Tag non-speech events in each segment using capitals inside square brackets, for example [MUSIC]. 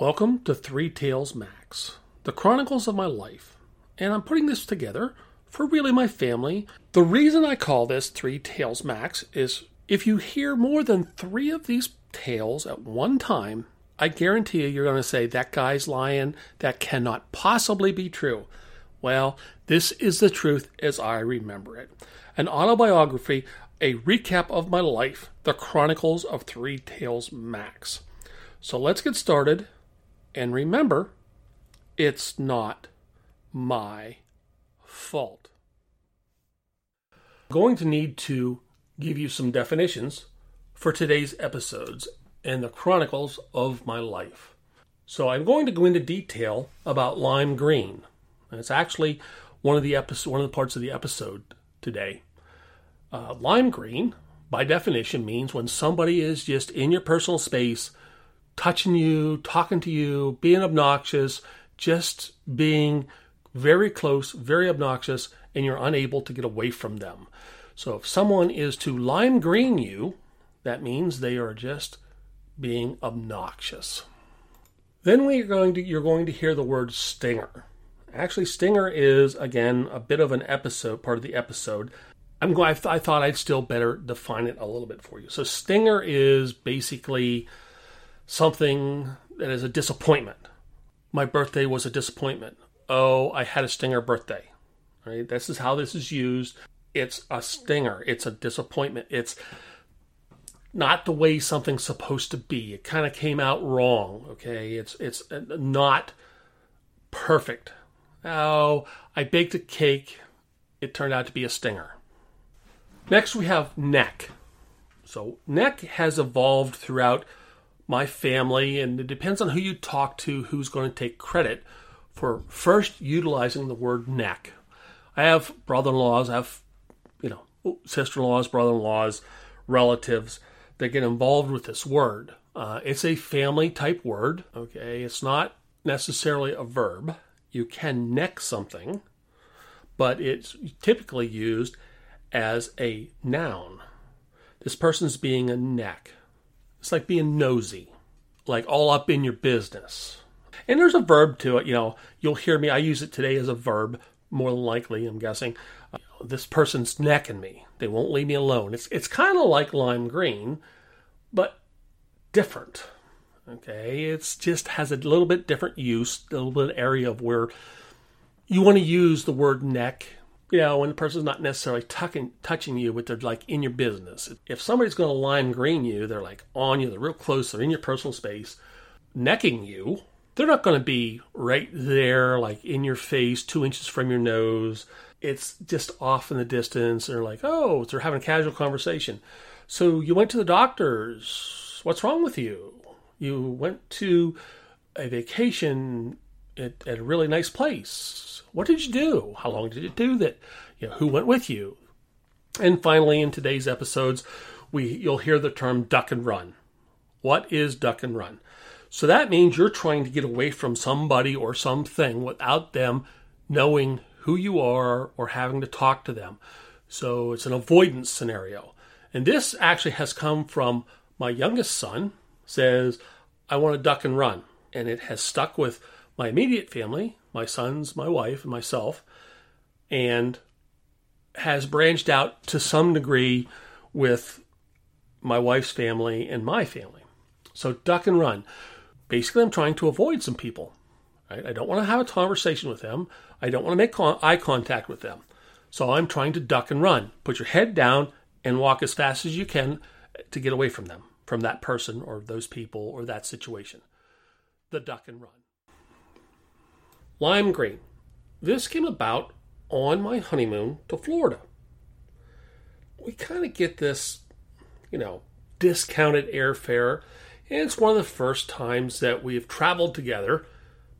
Welcome to Three Tales Max, the chronicles of my life. And I'm putting this together for really my family. The reason I call this Three Tales Max is if you hear more than three of these tales at one time, I guarantee you you're going to say, that guy's lying. That cannot possibly be true. Well, this is the truth as I remember it. An autobiography, a recap of my life, the Chronicles of Three Tales Max. So let's get started. And remember, it's not my fault. I'm going to need to give you some definitions for today's episodes and the chronicles of my life. So I'm going to go into detail about lime green. And it's actually one of the episode, one of the parts of the episode today. Uh, lime green, by definition, means when somebody is just in your personal space, touching you, talking to you, being obnoxious, just being very close, very obnoxious, and you're unable to get away from them. So if someone is to lime green you, that means they are just being obnoxious. Then we are going to you're going to hear the word stinger. Actually, stinger is again a bit of an episode, part of the episode. I'm going. I, th- I thought I'd still better define it a little bit for you. So stinger is basically something that is a disappointment. My birthday was a disappointment. Oh, I had a stinger birthday. Right? This is how this is used. It's a stinger. It's a disappointment. It's not the way something's supposed to be. It kind of came out wrong. Okay, it's it's not perfect. Oh, I baked a cake. It turned out to be a stinger. Next, we have neck. So neck has evolved throughout my family, and it depends on who you talk to, who's going to take credit for first utilizing the word neck. I have brother-in-laws, I have you know sister-in-laws, brother-in-laws, relatives that get involved with this word. Uh, it's a family type word, okay? It's not necessarily a verb. You can neck something, but it's typically used as a noun. This person's being a neck. It's like being nosy, like all up in your business. And there's a verb to it, you know, you'll hear me, I use it today as a verb, more than likely, I'm guessing. Uh, this person's necking me. They won't leave me alone. It's it's kind of like lime green, but different. Okay, it's just has a little bit different use, a little bit area of where you want to use the word neck. You know, when the person's not necessarily tucking, touching you, but they're like in your business. If somebody's going to lime green you, they're like on you, they're real close, they're in your personal space, necking you. They're not going to be right there, like in your face, two inches from your nose it's just off in the distance. They're like, oh, they're having a casual conversation. So you went to the doctor's. What's wrong with you? You went to a vacation at, at a really nice place. What did you do? How long did you do that? You know, who went with you? And finally, in today's episodes, we you'll hear the term duck and run. What is duck and run? So that means you're trying to get away from somebody or something without them knowing who you are or having to talk to them. So it's an avoidance scenario. And this actually has come from my youngest son says, I want to duck and run. And it has stuck with my immediate family, my sons, my wife, and myself, and has branched out to some degree with my wife's family and my family. So duck and run. Basically, I'm trying to avoid some people. Right? I don't want to have a conversation with them. I don't want to make con- eye contact with them. So I'm trying to duck and run. Put your head down and walk as fast as you can to get away from them, from that person or those people or that situation. The duck and run. Lime green. This came about on my honeymoon to Florida. We kind of get this, you know, discounted airfare, and it's one of the first times that we've traveled together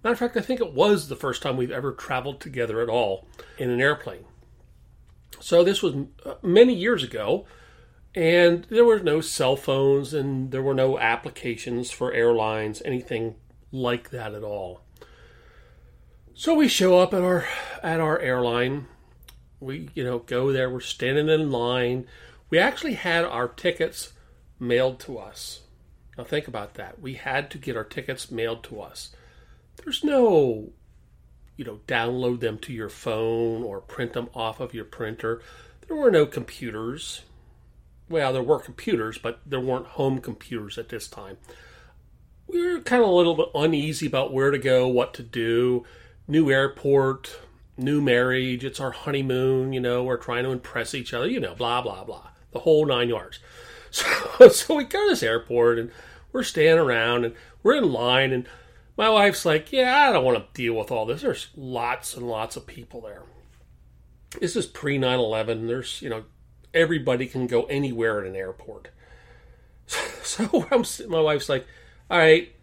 Matter of fact, I think it was the first time we've ever traveled together at all in an airplane. So this was uh, many years ago, and there were no cell phones and there were no applications for airlines, anything like that at all. So we show up at our at our airline. We you know go there. We're standing in line. We actually had our tickets mailed to us. Now think about that. We had to get our tickets mailed to us. There's no, you know, download them to your phone or print them off of your printer. There were no computers. Well, there were computers, but there weren't home computers at this time. We were kind of a little bit uneasy about where to go, what to do. New airport, new marriage, it's our honeymoon, you know, we're trying to impress each other, you know, blah, blah, blah. The whole nine yards. [LAUGHS] So, so we go to this airport and we're standing around and we're in line and my wife's like, yeah, I don't want to deal with all this. There's lots and lots of people there. This is pre 9 11. There's, you know, everybody can go anywhere at an airport. [LAUGHS] So, so I'm, my wife's like, all right,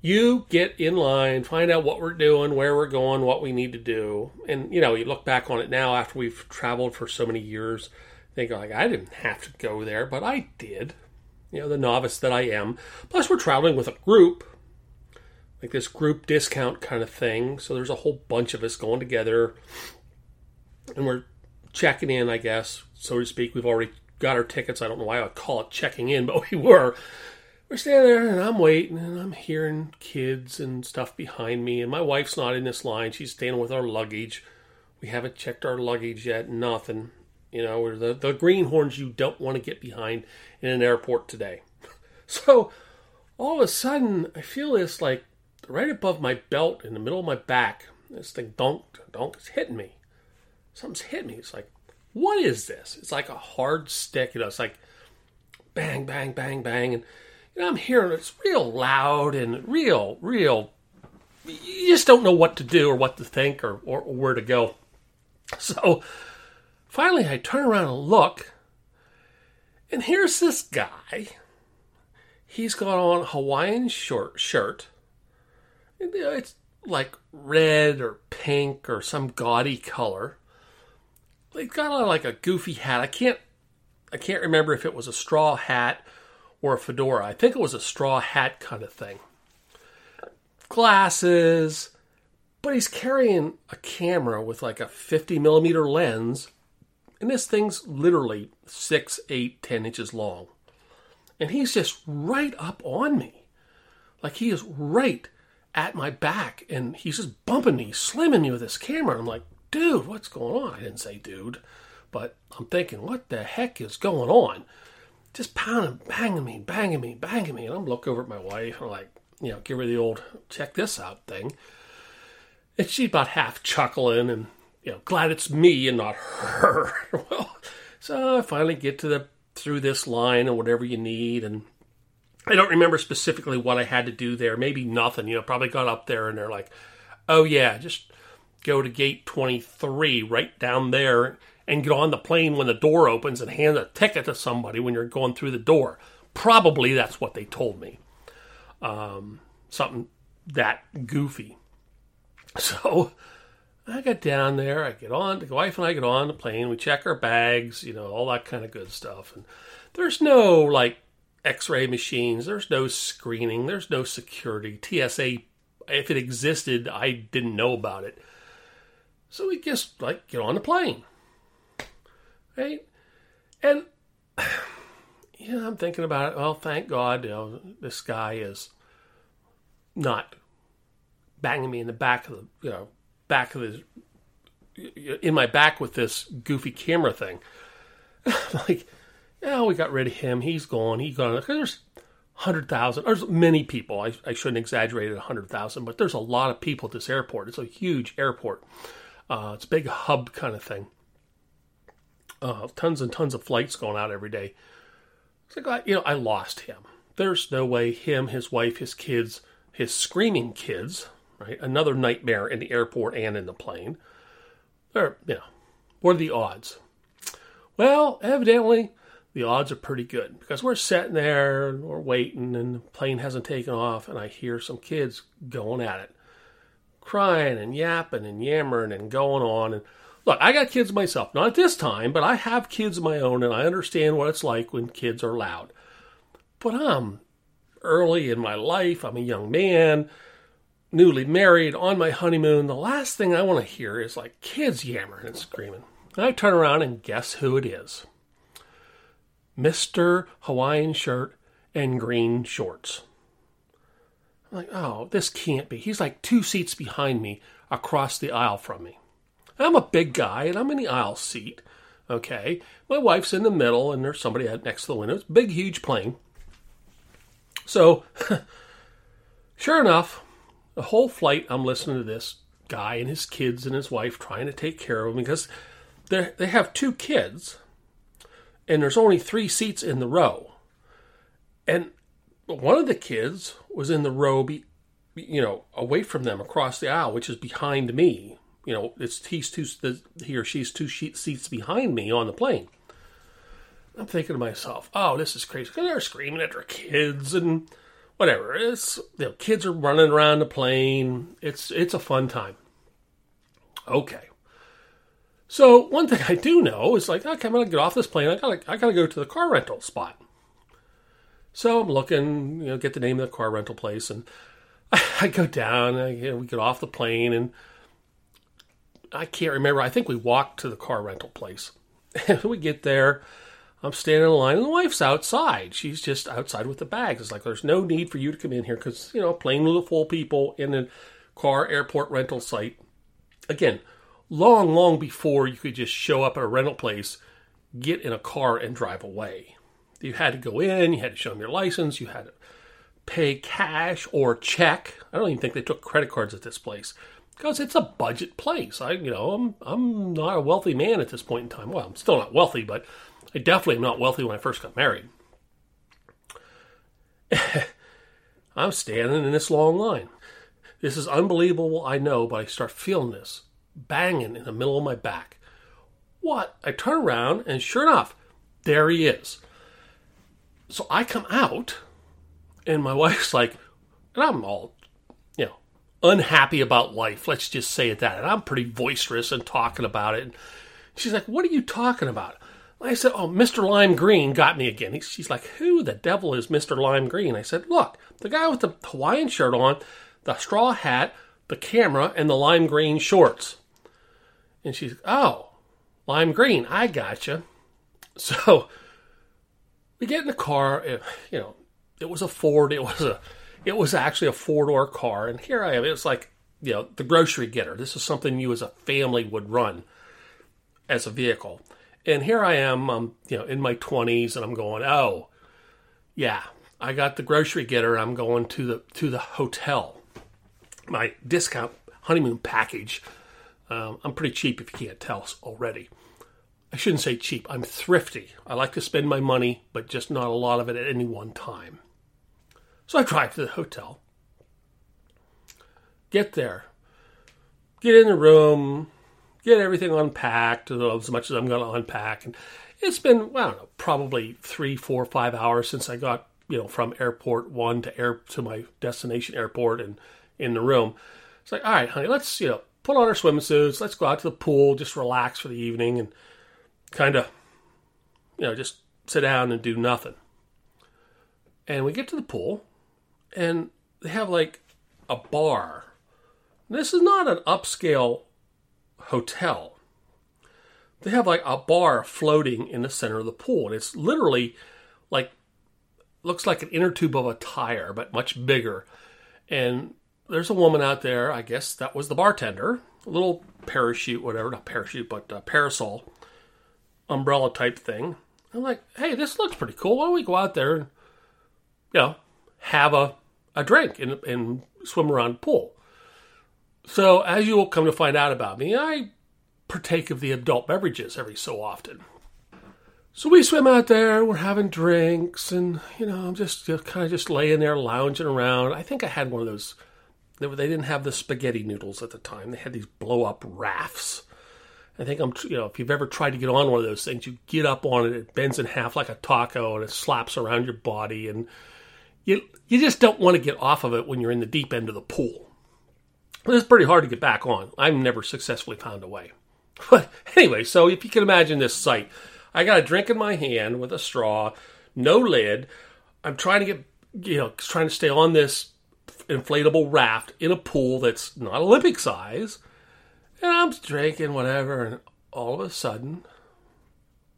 you get in line, find out what we're doing, where we're going, what we need to do. And, you know, you look back on it now after we've traveled for so many years, think like, I didn't have to go there, but I did. You know, the novice that I am. Plus, we're traveling with a group, like this group discount kind of thing. So there's a whole bunch of us going together, and we're checking in, I guess, so to speak. We've already got our tickets. I don't know why I would call it checking in, but [LAUGHS] we were we're standing there and I'm waiting and I'm hearing kids and stuff behind me. And my wife's not in this line. She's standing with our luggage. We haven't checked our luggage yet. Nothing. You know, we're the, the greenhorns you don't want to get behind in an airport today. [LAUGHS] So all of a sudden, I feel this like right above my belt in the middle of my back. This thing donk, donk, it's hitting me. Something's hitting me. It's like, what is this? It's like a hard stick. You know, it's like bang, bang, bang, bang. And and I'm hearing it's real loud and real, real. You just don't know what to do or what to think or, or, or where to go. [LAUGHS] So finally, I turn around and look, and here's this guy. He's got on a Hawaiian short shirt. It's like red or pink or some gaudy color. He's got on like a goofy hat. I can't I can't remember if it was a straw hat or a fedora. I think it was a straw hat kind of thing. Glasses, but he's carrying a camera with like a 50 millimeter lens, and this thing's literally six, eight, ten inches long. And he's just right up on me. Like he is right at my back, and he's just bumping me, slamming me with this camera. I'm like, dude, what's going on? I didn't say dude, but I'm thinking, what the heck is going on? Just pounding, banging me, banging me, banging me. And I'm looking over at my wife and I'm like, you know, give her the old check this out thing. And she's about half chuckling and, you know, glad it's me and not her. [LAUGHS] well, so I finally get to the through this line and whatever you need and I don't remember specifically what I had to do there. Maybe nothing. You know, probably got up there and they're like, "Oh yeah, just go to gate 23 right down there and get on the plane when the door opens and hand a ticket to somebody when you're going through the door. Probably that's what they told me. Um, something that goofy. [LAUGHS] So I get down there, I get on, the wife and I get on the plane, we check our bags, you know, all that kind of good stuff. And there's no like x ray machines, there's no screening, there's no security. TSA, if it existed, I didn't know about it. So we just like get on the plane right? And [SIGHS] you know, I'm thinking about it. Well, thank God, you know, this guy is not banging me in the back of the, you know, back of the, in my back with this goofy camera thing. [LAUGHS] like, yeah, we got rid of him. He's gone. He's gone. There's hundred thousand. There's many people. I, I shouldn't exaggerate it. hundred thousand, but there's a lot of people at this airport. It's a huge airport. Uh, it's a big hub kind of thing uh, tons and tons of flights going out every day. It's like, you know, I lost him. There's no way him, his wife, his kids, his screaming kids, right? Another nightmare in the airport and in the plane. They're, you know, what are the odds? Well, evidently, the odds are pretty good because we're sitting there and we're waiting and the plane hasn't taken off and I hear some kids going at it, crying and yapping and yammering and going on. And Look, I got kids myself, not at this time, but I have kids of my own and I understand what it's like when kids are loud. But I'm early in my life, I'm a young man, newly married, on my honeymoon. The last thing I want to hear is like kids yammering and screaming. And I turn around and guess who it is? Mr. Hawaiian shirt and green shorts. I'm like, oh, this can't be. He's like two seats behind me across the aisle from me. I'm a big guy and I'm in the aisle seat. Okay. My wife's in the middle and there's somebody next to the window. It's a big, huge plane. So, [LAUGHS] sure enough, the whole flight I'm listening to this guy and his kids and his wife trying to take care of him because they have two kids and there's only three seats in the row. And one of the kids was in the row, be, you know, away from them across the aisle, which is behind me. You know, it's he's two, he or she's two seats behind me on the plane. I'm thinking to myself, oh, this is crazy. They're screaming at their kids and whatever. It's you know, kids are running around the plane. It's it's a fun time. Okay. So one thing I do know is like, okay, I'm gonna get off this plane. I gotta I gotta go to the car rental spot. So I'm looking, you know, get the name of the car rental place, and I, [LAUGHS] I go down. I, you know, we get off the plane, and I can't remember. I think we walked to the car rental place. [LAUGHS] We get there. I'm standing in line, and the wife's outside. She's just outside with the bags. It's like there's no need for you to come in here because you know, plane full of people in a car airport rental site. Again, long, long before you could just show up at a rental place, get in a car and drive away. You had to go in, you had to show them your license, you had to pay cash or check. I don't even think they took credit cards at this place because it's a budget place. I, you know, I'm I'm not a wealthy man at this point in time. Well, I'm still not wealthy, but I definitely am not wealthy when I first got married. [LAUGHS] I'm standing in this long line. This is unbelievable, I know, but I start feeling this banging in the middle of my back. What? I turn around, and sure enough, there he is. So I come out, and my [LAUGHS] wife's like, and I'm all, unhappy about life. Let's just say it that. And I'm pretty boisterous and talking about it. And she's like, What are you talking about? I said, Oh, Mr. Lime Green got me again. She's like, Who the devil is Mr. Lime Green? I said, Look, the guy with the Hawaiian shirt on, the straw hat, the camera, and the lime green shorts. And she's, Oh, lime green, I gotcha. [LAUGHS] So we get in the car, it, you know, it was a Ford, it was a it was actually a four door car, and here I am. It was like, you know, the grocery getter. This is something you as a family would run as a vehicle. And here I am, I'm, you know, in my 20s, and I'm going, oh, yeah, I got the grocery getter. I'm going to the to the hotel. My discount honeymoon package. Um, I'm pretty cheap if you can't tell already. I shouldn't say cheap. I'm thrifty. I like to spend my money, but just not a lot of it at any one time. So I drive to the hotel. Get there. Get in the room get everything unpacked as much as I'm going to unpack. And it's been, I don't know, probably three, four, five hours since I got, you know, from airport one to air to my destination airport and in the room. It's like, all right, honey, let's, you know, put on our swimsuits. Let's go out to the pool, just relax for the evening and kind of, you know, just sit down and do nothing. And we get to the pool and they have like a bar. This is not an upscale hotel. They have like a bar floating in the center of the pool, and it's literally like looks like an inner tube of a tire, but much bigger. And there's a woman out there, I guess that was the bartender, a little parachute, whatever, not parachute, but uh, parasol, umbrella type thing. I'm like, hey, this looks pretty cool. Why don't we go out there and, you know, have a, a drink and, and swim around the pool? So, as you will come to find out about me, I partake of the adult beverages every so often. So we swim out there, we're having drinks, and you know, I'm just, kind of just laying there lounging around. I think I had one of those. They, they didn't have the spaghetti noodles at the time. They had these blow up rafts. I think I'm, you know, if you've ever tried to get on one of those things, you get up on it, it bends in half like a taco, and it slaps around your body, and you you just don't want to get off of it when you're in the deep end of the pool. It's pretty hard to get back on. I've never successfully found a way. [LAUGHS] But anyway, so if you can imagine this sight, I got a drink in my hand with a straw, no lid. I'm trying to get, you know, trying to stay on this inflatable raft in a pool that's not Olympic size. And I'm drinking whatever, and all of a sudden,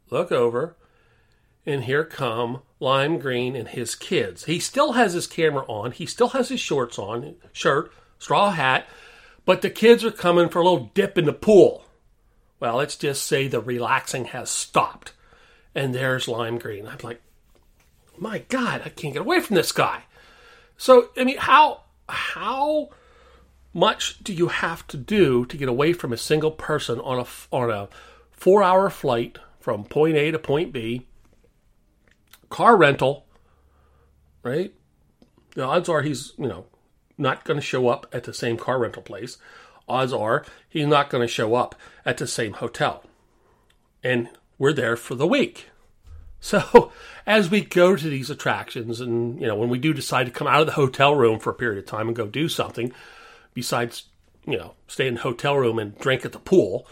look over, and here come Lime Green and his kids. He still has his camera on, he still has his shorts on, shirt, straw hat, but the kids are coming for a little dip in the pool. Well, let's just say the relaxing has stopped. And there's Lime Green. I'm like, my God, I can't get away from this guy. So, I mean, how how much do you have to do to get away from a single person on a on a four hour flight from point A to point B? Car rental, right? The odds are he's you know not going to show up at the same car rental place. Odds are he's not going to show up at the same hotel, and we're there for the week. So [LAUGHS] as we go to these attractions and you know when we do decide to come out of the hotel room for a period of time and go do something besides you know stay in the hotel room and drink at the pool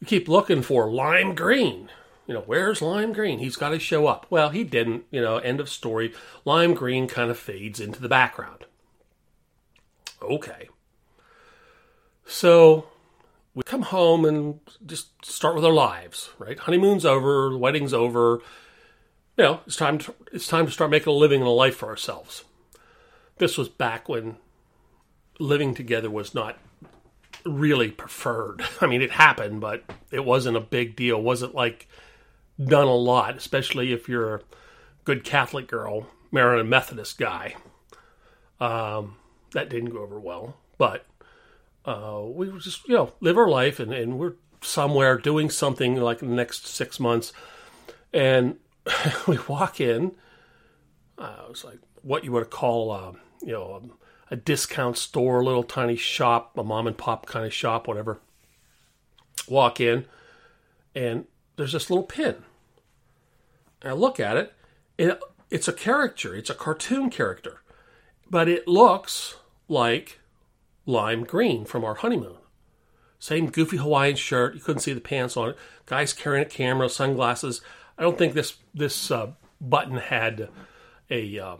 we keep looking for lime green you know where's lime green? He's got to show up. Well he didn't you know end of story. Lime green kind of fades into the background. Okay. So we come home and just start with our lives right? Honeymoon's over wedding's over. You know, it's time to, it's time to start making a living and a life for ourselves. This was back when living together was not really preferred. [LAUGHS] I mean, it happened, but it wasn't a big deal. It wasn't like done a lot, especially if you're a good Catholic girl marrying a Methodist guy. Um, that didn't go over well, but uh, we just, you know, live our life and, and we're somewhere doing something like in the next six months. And [LAUGHS] we walk in. Uh, was like what you would call, uh, you know, a, a, discount store, a little tiny shop, a mom and pop kind of shop, whatever. Walk in, and there's this little pin. And I look at it, and it's a character. It's a cartoon character, but it looks like lime green from our honeymoon. Same goofy Hawaiian shirt. You couldn't see the pants on it. Guy's carrying a camera, sunglasses. I don't think this this uh, button had a um,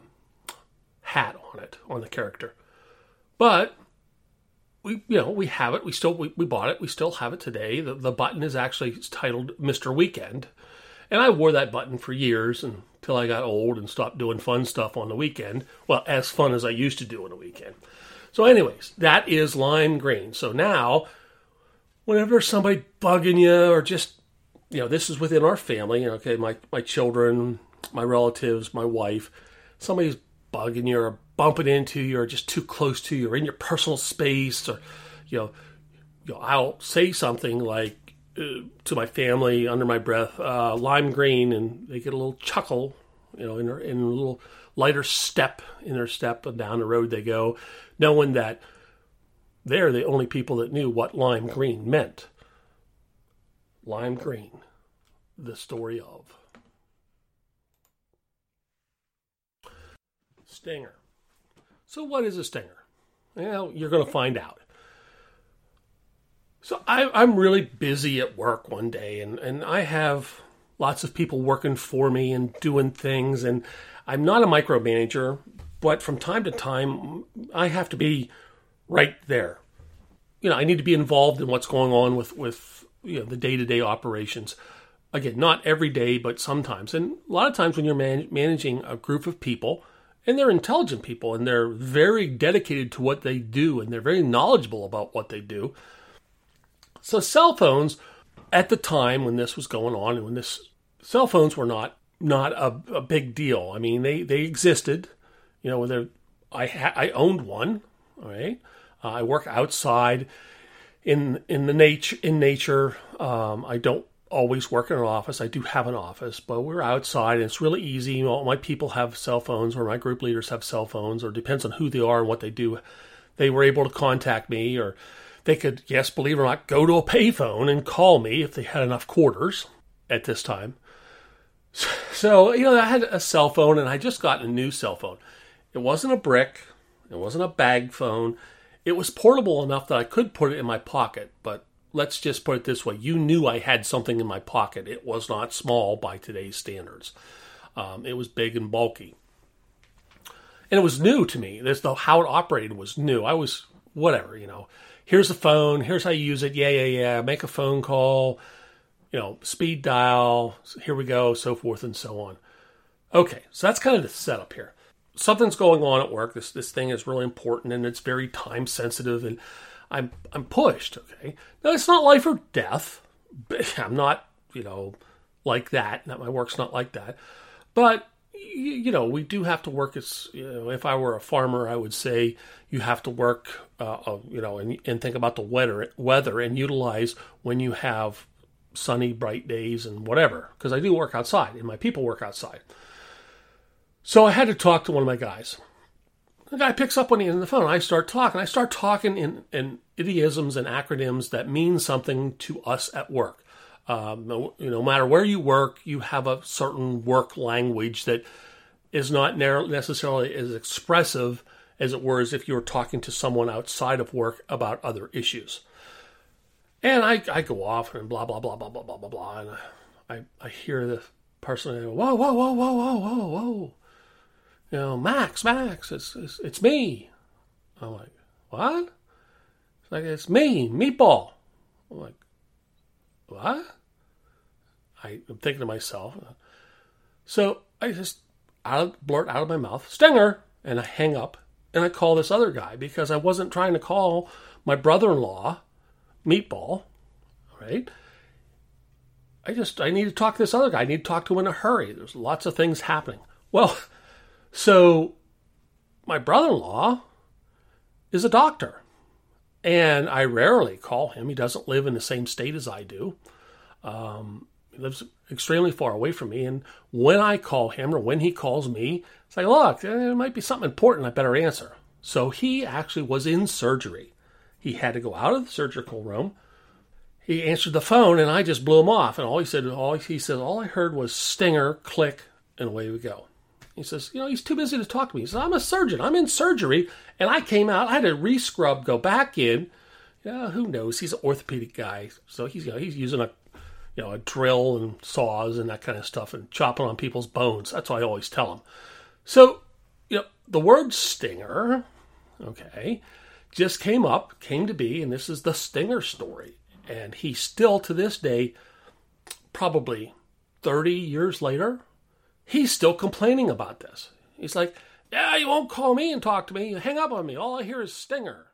hat on it on the character, but we you know we have it. We still we, we bought it. We still have it today. The the button is actually titled Mister Weekend, and I wore that button for years until I got old and stopped doing fun stuff on the weekend. Well, as fun as I used to do on the weekend. So, anyways, that is lime green. So now, whenever somebody bugging you or just you know, this is within our family. Okay, my my children, my relatives, my wife. Somebody's bugging you or bumping into you or just too close to you or in your personal space or you know, you know I'll say something like uh, to my family under my breath, uh, lime green, and they get a little chuckle, you know, in, in a little lighter step in their step, and down the road they go, knowing that they're the only people that knew what lime green meant. Lime Green, the story of Stinger. So, what is a stinger? Well, you're going to find out. So, I, am really busy at work one day, and, and I have lots of people working for me and doing things, and I'm not a micromanager, but from time to time, I have to be right there. You know, I need to be involved in what's going on with, with you know the day to day operations. Again, not every day, but sometimes. And a lot of times when you're man- managing a group of people, and they're intelligent people, and they're very dedicated to what they do, and they're very knowledgeable about what they do. So cell phones, at the time when this was going on, and when this cell phones were not not a, a big deal. I mean, they they existed. You know, whether I ha- I owned one. All right, uh, I work outside in in the nature in nature. Um, I don't always work in an office. I do have an office, but we're outside and it's really easy. Know, my people have cell phones or my group leaders have cell phones or depends on who they are and what they do. They were able to contact me or they could, yes, believe it or not, go to a payphone and call me if they had enough quarters at this time. So, you know, I had a cell phone and I just got a new cell phone. It wasn't a brick, it wasn't a bag phone. It was portable enough that I could put it in my pocket, but let's just put it this way you knew I had something in my pocket. It was not small by today's standards, um, it was big and bulky. And it was new to me. This, the, how it operated was new. I was, whatever, you know, here's the phone, here's how you use it. Yeah, yeah, yeah. Make a phone call. you know, speed dial, here we go, so forth and so on. Okay, so that's kind of the setup here. Something's going on at work. This this thing is really important and it's very time sensitive and I'm I'm pushed, okay? Now it's not life or death. [LAUGHS] I'm not, you know, like that. That my work's not like that. But you know, we do have to work as, you know, if I were a farmer, I would say you have to work, uh, uh, you know, and, and think about the weather, weather and utilize when you have sunny, bright days and whatever, because I do work outside and my people work outside. So I had to talk to one of my guys. The guy picks up on the end of the phone. And I start talking. I start talking in, in idioms and acronyms that mean something to us at work. Um, no, you know, no matter where you work, you have a certain work language that is not necessarily as expressive as it were as if you were talking to someone outside of work about other issues. And I, I go off and blah, blah, blah, blah, blah, blah, blah, blah. And I, I hear the person, whoa, whoa, whoa, whoa, whoa, whoa, whoa. You know, Max, Max, it's, it's, it's me. I'm like, what? It's like, it's me, Meatball. I'm like, what? I, am thinking to myself. So I just out, blurt out of my mouth, Stinger, and I hang up and I call this other guy because I wasn't trying to call my brother-in-law meatball, right? I just I need to talk to this other guy. I need to talk to him in a hurry. There's lots of things happening. Well, so my brother-in-law is a doctor, and I rarely call him. He doesn't live in the same state as I do. Um, he lives extremely far away from me, and when I call him or when he calls me, it's like, look, there might be something important. I better answer. So he actually was in surgery he had to go out of the surgical room. He answered the phone, and I just blew him off. And all he said, all he said, all I heard was stinger, click, and away we go. He says, you know, he's too busy to talk to me. He says, I'm a surgeon. I'm in surgery, and I came out. I had to rescrub, go back in. Yeah, who knows? He's an orthopedic guy, so he's you know he's using a you know a drill and saws and that kind of stuff and chopping on people's bones. That's what I always tell him. So, you know, the word stinger, okay, just came up, came to be, and this is the Stinger story. And he still, to this day, probably 30 years later, he's still complaining about this. He's like, Yeah, you won't call me and talk to me. You hang up on me. All I hear is Stinger.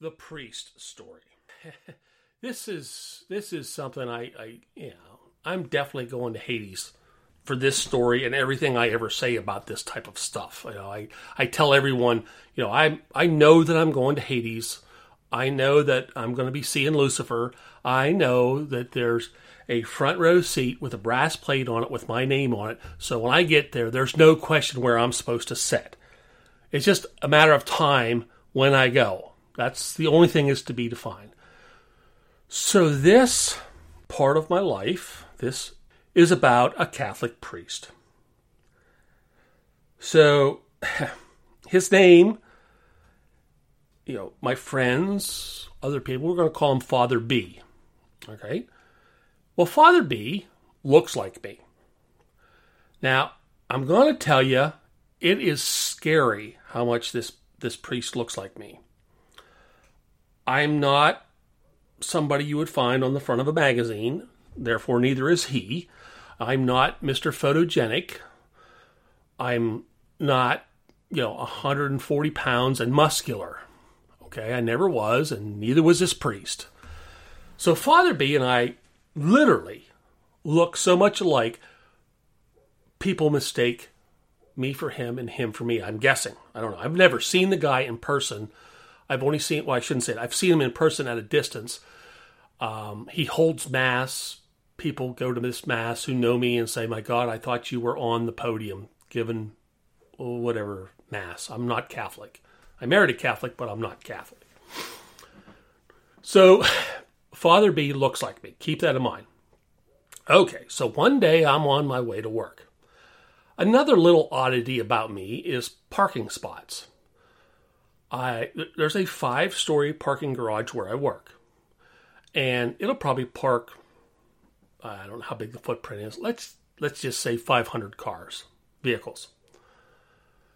The priest story. [LAUGHS] this is this is something I, I you know, I'm definitely going to Hades for this story and everything I ever say about this type of stuff. You know, I, I tell everyone, you know, I I know that I'm going to Hades. I know that I'm going to be seeing Lucifer. I know that there's a front row seat with a brass plate on it with my name on it. So when I get there, there's no question where I'm supposed to sit. It's just a matter of time when I go. That's the only thing is to be defined. So this part of my life, this is about a Catholic priest. So, [SIGHS] his name, you know, my friends, other people, we're going to call him Father B. Okay? Well, Father B looks like me. Now, I'm going to tell you, it is scary how much this, this priest looks like me. I'm not somebody you would find on the front of a magazine, therefore, neither is he. I'm not Mr. Photogenic. I'm not, you know, 140 pounds and muscular. Okay, I never was, and neither was this priest. So Father B and I literally look so much alike, people mistake me for him and him for me. I'm guessing. I don't know. I've never seen the guy in person. I've only seen, well, I shouldn't say it. I've seen him in person at a distance. Um, he holds mass people go to this mass who know me and say, "My God, I thought you were on the podium given whatever mass." I'm not Catholic. I married a Catholic, but I'm not Catholic. So, Father B looks like me. Keep that in mind. Okay, so one day I'm on my way to work. Another little oddity about me is parking spots. I there's a five-story parking garage where I work, and it'll probably park I don't know how big the footprint is. Let's let's just say 500 cars, vehicles.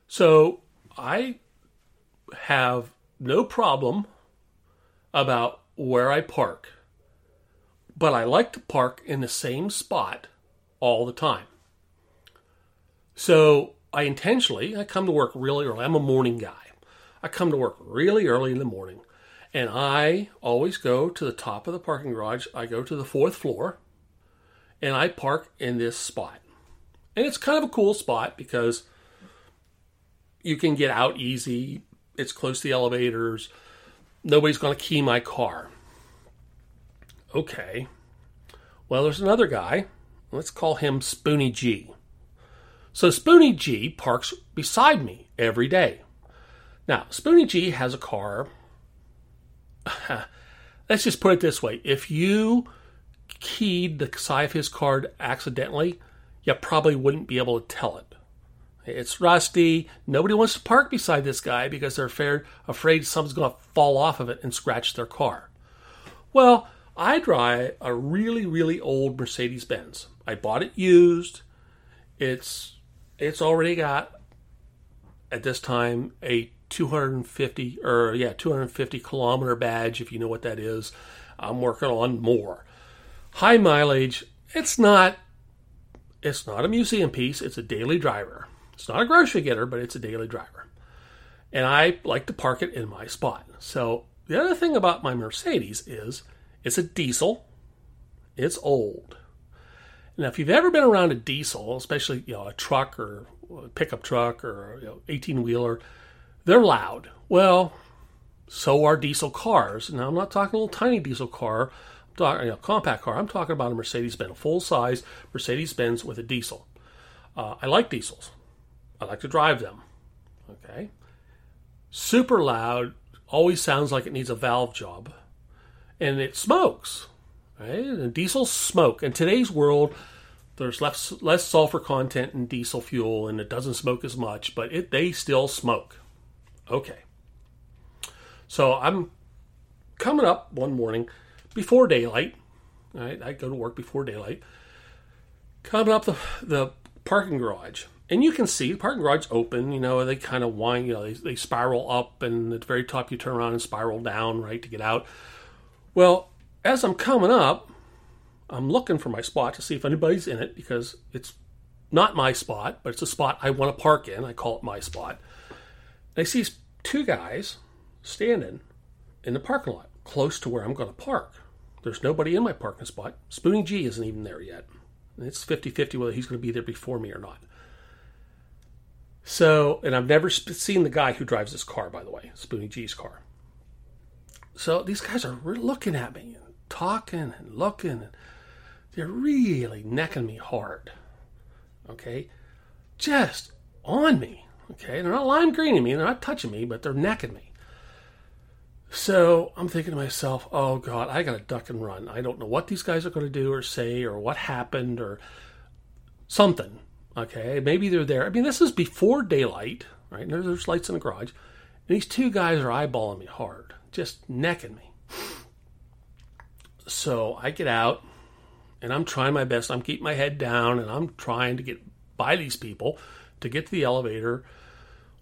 So I have no problem about where I park, but I like to park in the same spot all the time. So I intentionally, I come to work really early. I'm a morning guy. I come to work really early in the morning. And I always go to the top of the parking garage. I go to the fourth floor and I park in this spot. And it's kind of a cool spot because you can get out easy. It's close to the elevators. Nobody's going to key my car. Okay. Well, there's another guy. Let's call him Spoonie G. So Spoonie G parks beside me every day. Now, Spoonie G has a car. [LAUGHS] Let's just put it this way if you keyed the side of his card accidentally, you probably wouldn't be able to tell it. It's rusty. Nobody wants to park beside this guy because they're afraid, afraid something's going to fall off of it and scratch their car. Well, I drive a really, really old Mercedes Benz. I bought it used. It's it's already got at this time a 250 or yeah 250 kilometer badge if you know what that is i'm working on more high mileage it's not it's not a museum piece it's a daily driver it's not a grocery getter but it's a daily driver and i like to park it in my spot so the other thing about my mercedes is it's a diesel it's old now, if you've ever been around a diesel, especially you know a truck or a pickup truck or you know, 18 wheeler, they're loud. Well, so are diesel cars. Now, I'm not talking a little tiny diesel car, I'm talking you know, compact car. I'm talking about a Mercedes Benz, a full size Mercedes Benz with a diesel. Uh, I like diesels. I like to drive them. Okay, super loud. Always sounds like it needs a valve job, and it smokes. Right? And diesel smoke. In today's world, there's less less sulfur content in diesel fuel, and it doesn't smoke as much, but it they still smoke. Okay. So I'm coming up one morning before daylight. Right, I go to work before daylight. Coming up the the parking garage, and you can see the parking garage open. You know, they kind of wind. You know, they, they spiral up, and at the very top you turn around and spiral down, right, to get out. Well, as I'm coming up, I'm looking for my spot to see if anybody's in it because it's not my spot, but it's a spot I want to park in. I call it my spot. And I see two guys standing in the parking lot close to where I'm going to park. There's nobody in my parking spot. Spoonie G isn't even there yet. It's 50 50 whether he's going to be there before me or not. So, and I've never seen the guy who drives this car, by the way, Spoonie G's car. So these guys are looking at me talking and looking. And they're really necking me hard. Okay? Just on me. Okay? They're not lime greening me, they're not touching me, but they're necking me. So I'm thinking to myself, oh God, I got to duck and run. I don't know what these guys are going to do or say or what happened or something. Okay? Maybe they're there. I mean, this is before daylight, right? There's, there's lights in the garage. And these two guys are eyeballing me hard, just necking me. So I get out and I'm trying my best. I'm keeping my head down and I'm trying to get by these people to get to the elevator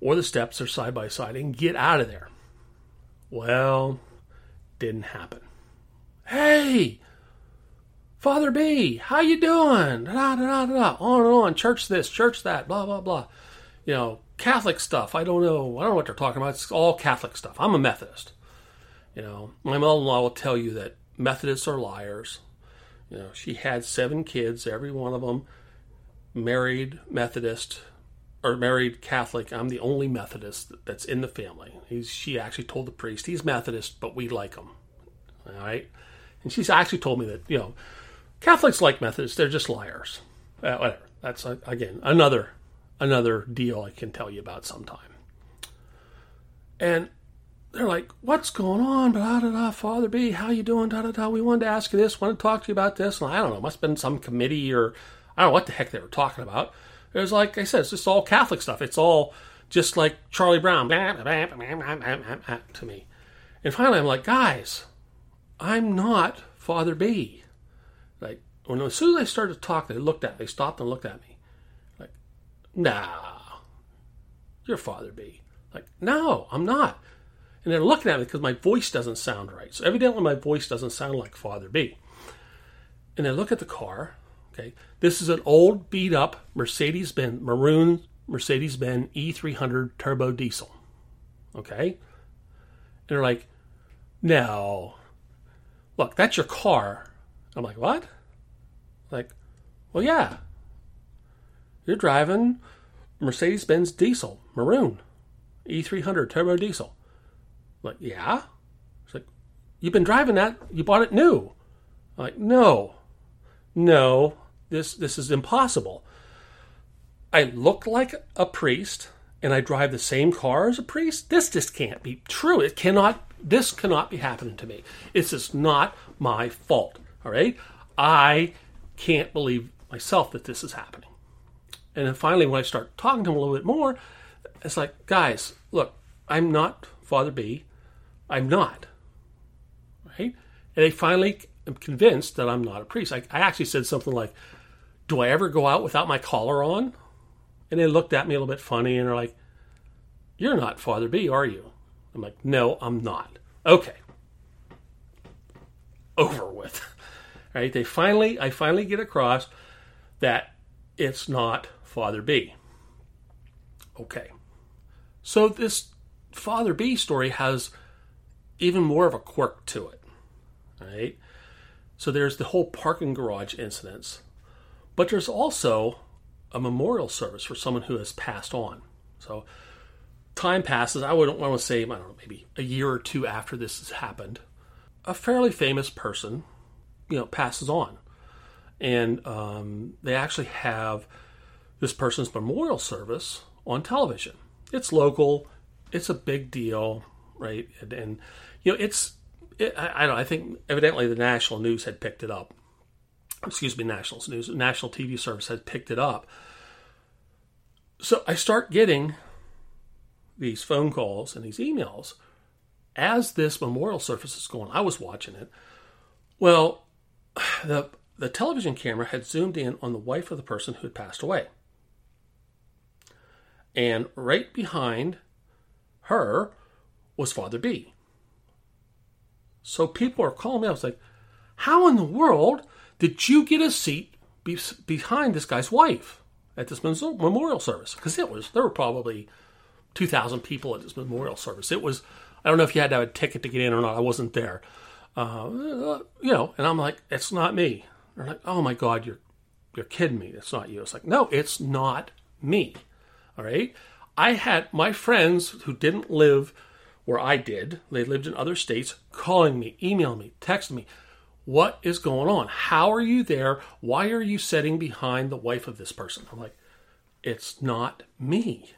or the steps or side by side and get out of there. Well, didn't happen. Hey, Father B, how you doing? Da, da, da, da, On and on, church this, church that, blah blah blah. You know, Catholic stuff. I don't know. I don't know what they're talking about. It's all Catholic stuff. I'm a Methodist. You know, my mother-in-law will tell you that Methodists are liars. You know, she had seven kids, every one of them married Methodist or married Catholic. I'm the only Methodist that's in the family. He's, she actually told the priest he's Methodist, but we like him. All right, and she's actually told me that you know Catholics like Methodists; they're just liars. Uh, whatever. That's uh, again another another deal I can tell you about sometime. And they're like, "What's going on?" Da da da. Father B, how you doing? Da da da. We wanted to ask you this. Wanted to talk to you about this? And I don't know. Must have been some committee or I don't know what the heck they were talking about. It was like I said, it's just all Catholic stuff. It's all just like Charlie Brown to me. And finally, I'm like, guys, I'm not Father B. Like when as soon as I started to talk, they looked at, me. they stopped and looked at me, like, nah, you're Father B. Like, no, I'm not. And they're looking at me because my voice doesn't sound right. So evidently my voice doesn't sound like Father B. And they look at the car. Okay. This is an old beat up Mercedes Benz, maroon Mercedes Benz E300 turbo diesel. Okay. And they're like, no. Look, that's your car. I'm like, what? Like, well, yeah. You're driving Mercedes Benz diesel, maroon, E300 turbo diesel. I'm like, yeah. It's like, you've been driving that. You bought it new. I'm like, no, no, this this is impossible. I look like a priest and I drive the same car as a priest. This just can't be true. It cannot. This cannot be happening to me. It's just not my fault. All right. I can't believe myself that this is happening. And then finally, when I start talking to him a little bit more, it's like, guys, look, I'm not Father B. I'm not. Right? And they finally am convinced that I'm not a priest. I, I actually said something like, Do I ever go out without my collar on? And they looked at me a little bit funny and they're like, You're not Father B, are you? I'm like, No, I'm not. Okay. Over with. Right? They finally I finally get across that it's not Father B. Okay. So this Father B story has even more of a quirk to it. Right? So there's the whole parking garage incidents. But there's also a memorial service for someone who has passed on. So time passes. I wouldn't want to say, I don't know, maybe a year or two after this has happened. A fairly famous person, you know, passes on. And um, they actually have this person's memorial service on television. It's local. It's a big deal, right? And, and you know, it's it, I, I, don't. I think evidently the national news had picked it up. Excuse me, national news, national TV service had picked it up. So I start getting these phone calls and these emails as this memorial service is going. I was watching it. Well, [SIGHS] the the television camera had zoomed in on the wife of the person who had passed away. And right behind her was Father B. So people are calling me. I was like, how in the world did you get a seat be- behind this guy's wife at this memorial service? Because it was, there were probably 2,000 people at this memorial service. It was, I don't know if you had to have a ticket to get in or not. I wasn't there. Uh, you know, and I'm like, it's not me. They're like, oh my God, you're, you're kidding me. It's not you. It's like, no, it's not me. All right. I had my friends who didn't live where I did, they lived in other states, calling me, emailing me, texting me. What is going on? How are you there? Why are you sitting behind the wife of this person? I'm like, it's not me.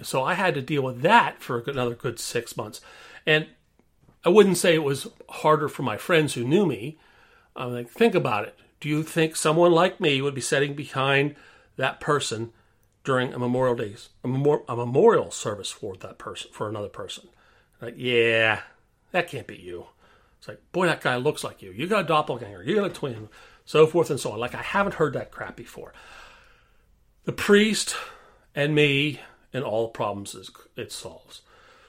So I had to deal with that for another good six months. And I wouldn't say it was harder for my friends who knew me. I'm like, think about it. Do you think someone like me would be sitting behind that person during a memorial days a, memor- a memorial service for that person for another person? Like yeah that can't be you. It's like boy that guy looks like you. You got a doppelganger. You got a twin so forth and so on. Like i haven't heard that crap before. The priest and me and all the problems it solves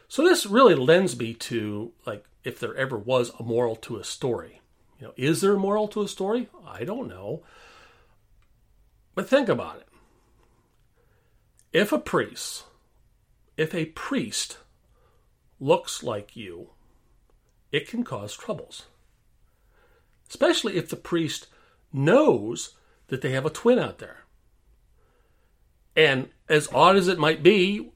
so this really lends me to like if there ever was a moral to a story you know is there a moral to a story i don't know but think about it if a priest, if a priest looks like you, it can cause troubles. Especially if the priest knows that they have a twin out there. And as odd as it might be,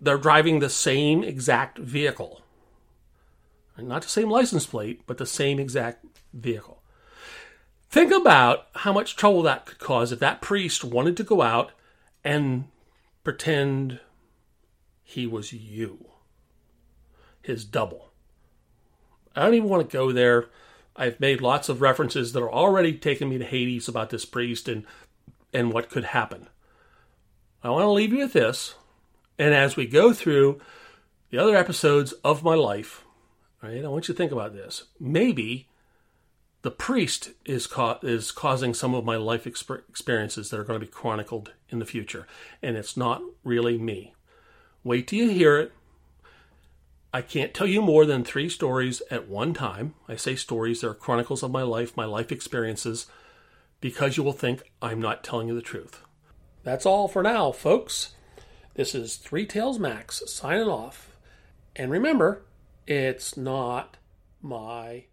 they're driving the same exact vehicle. Not the same license plate, but the same exact vehicle. Think about how much trouble that could cause if that priest wanted to go out and pretend he was you, his double. I don't even want to go there. I've made lots of references that are already taking me to Hades about this priest and and what could happen. I want to leave you with this, and as we go through the other episodes of my life, right, I want you to think about this. Maybe the priest is, ca- is causing some of my life experiences that are going to be chronicled in the future, and it's not really me. Wait till you hear it. I can't tell you more than three stories at one time. I say stories, they're chronicles of my life, my life experiences, because you will think I'm not telling you the truth. That's all for now, folks. This is Three Tails Max signing off. And remember, it's not my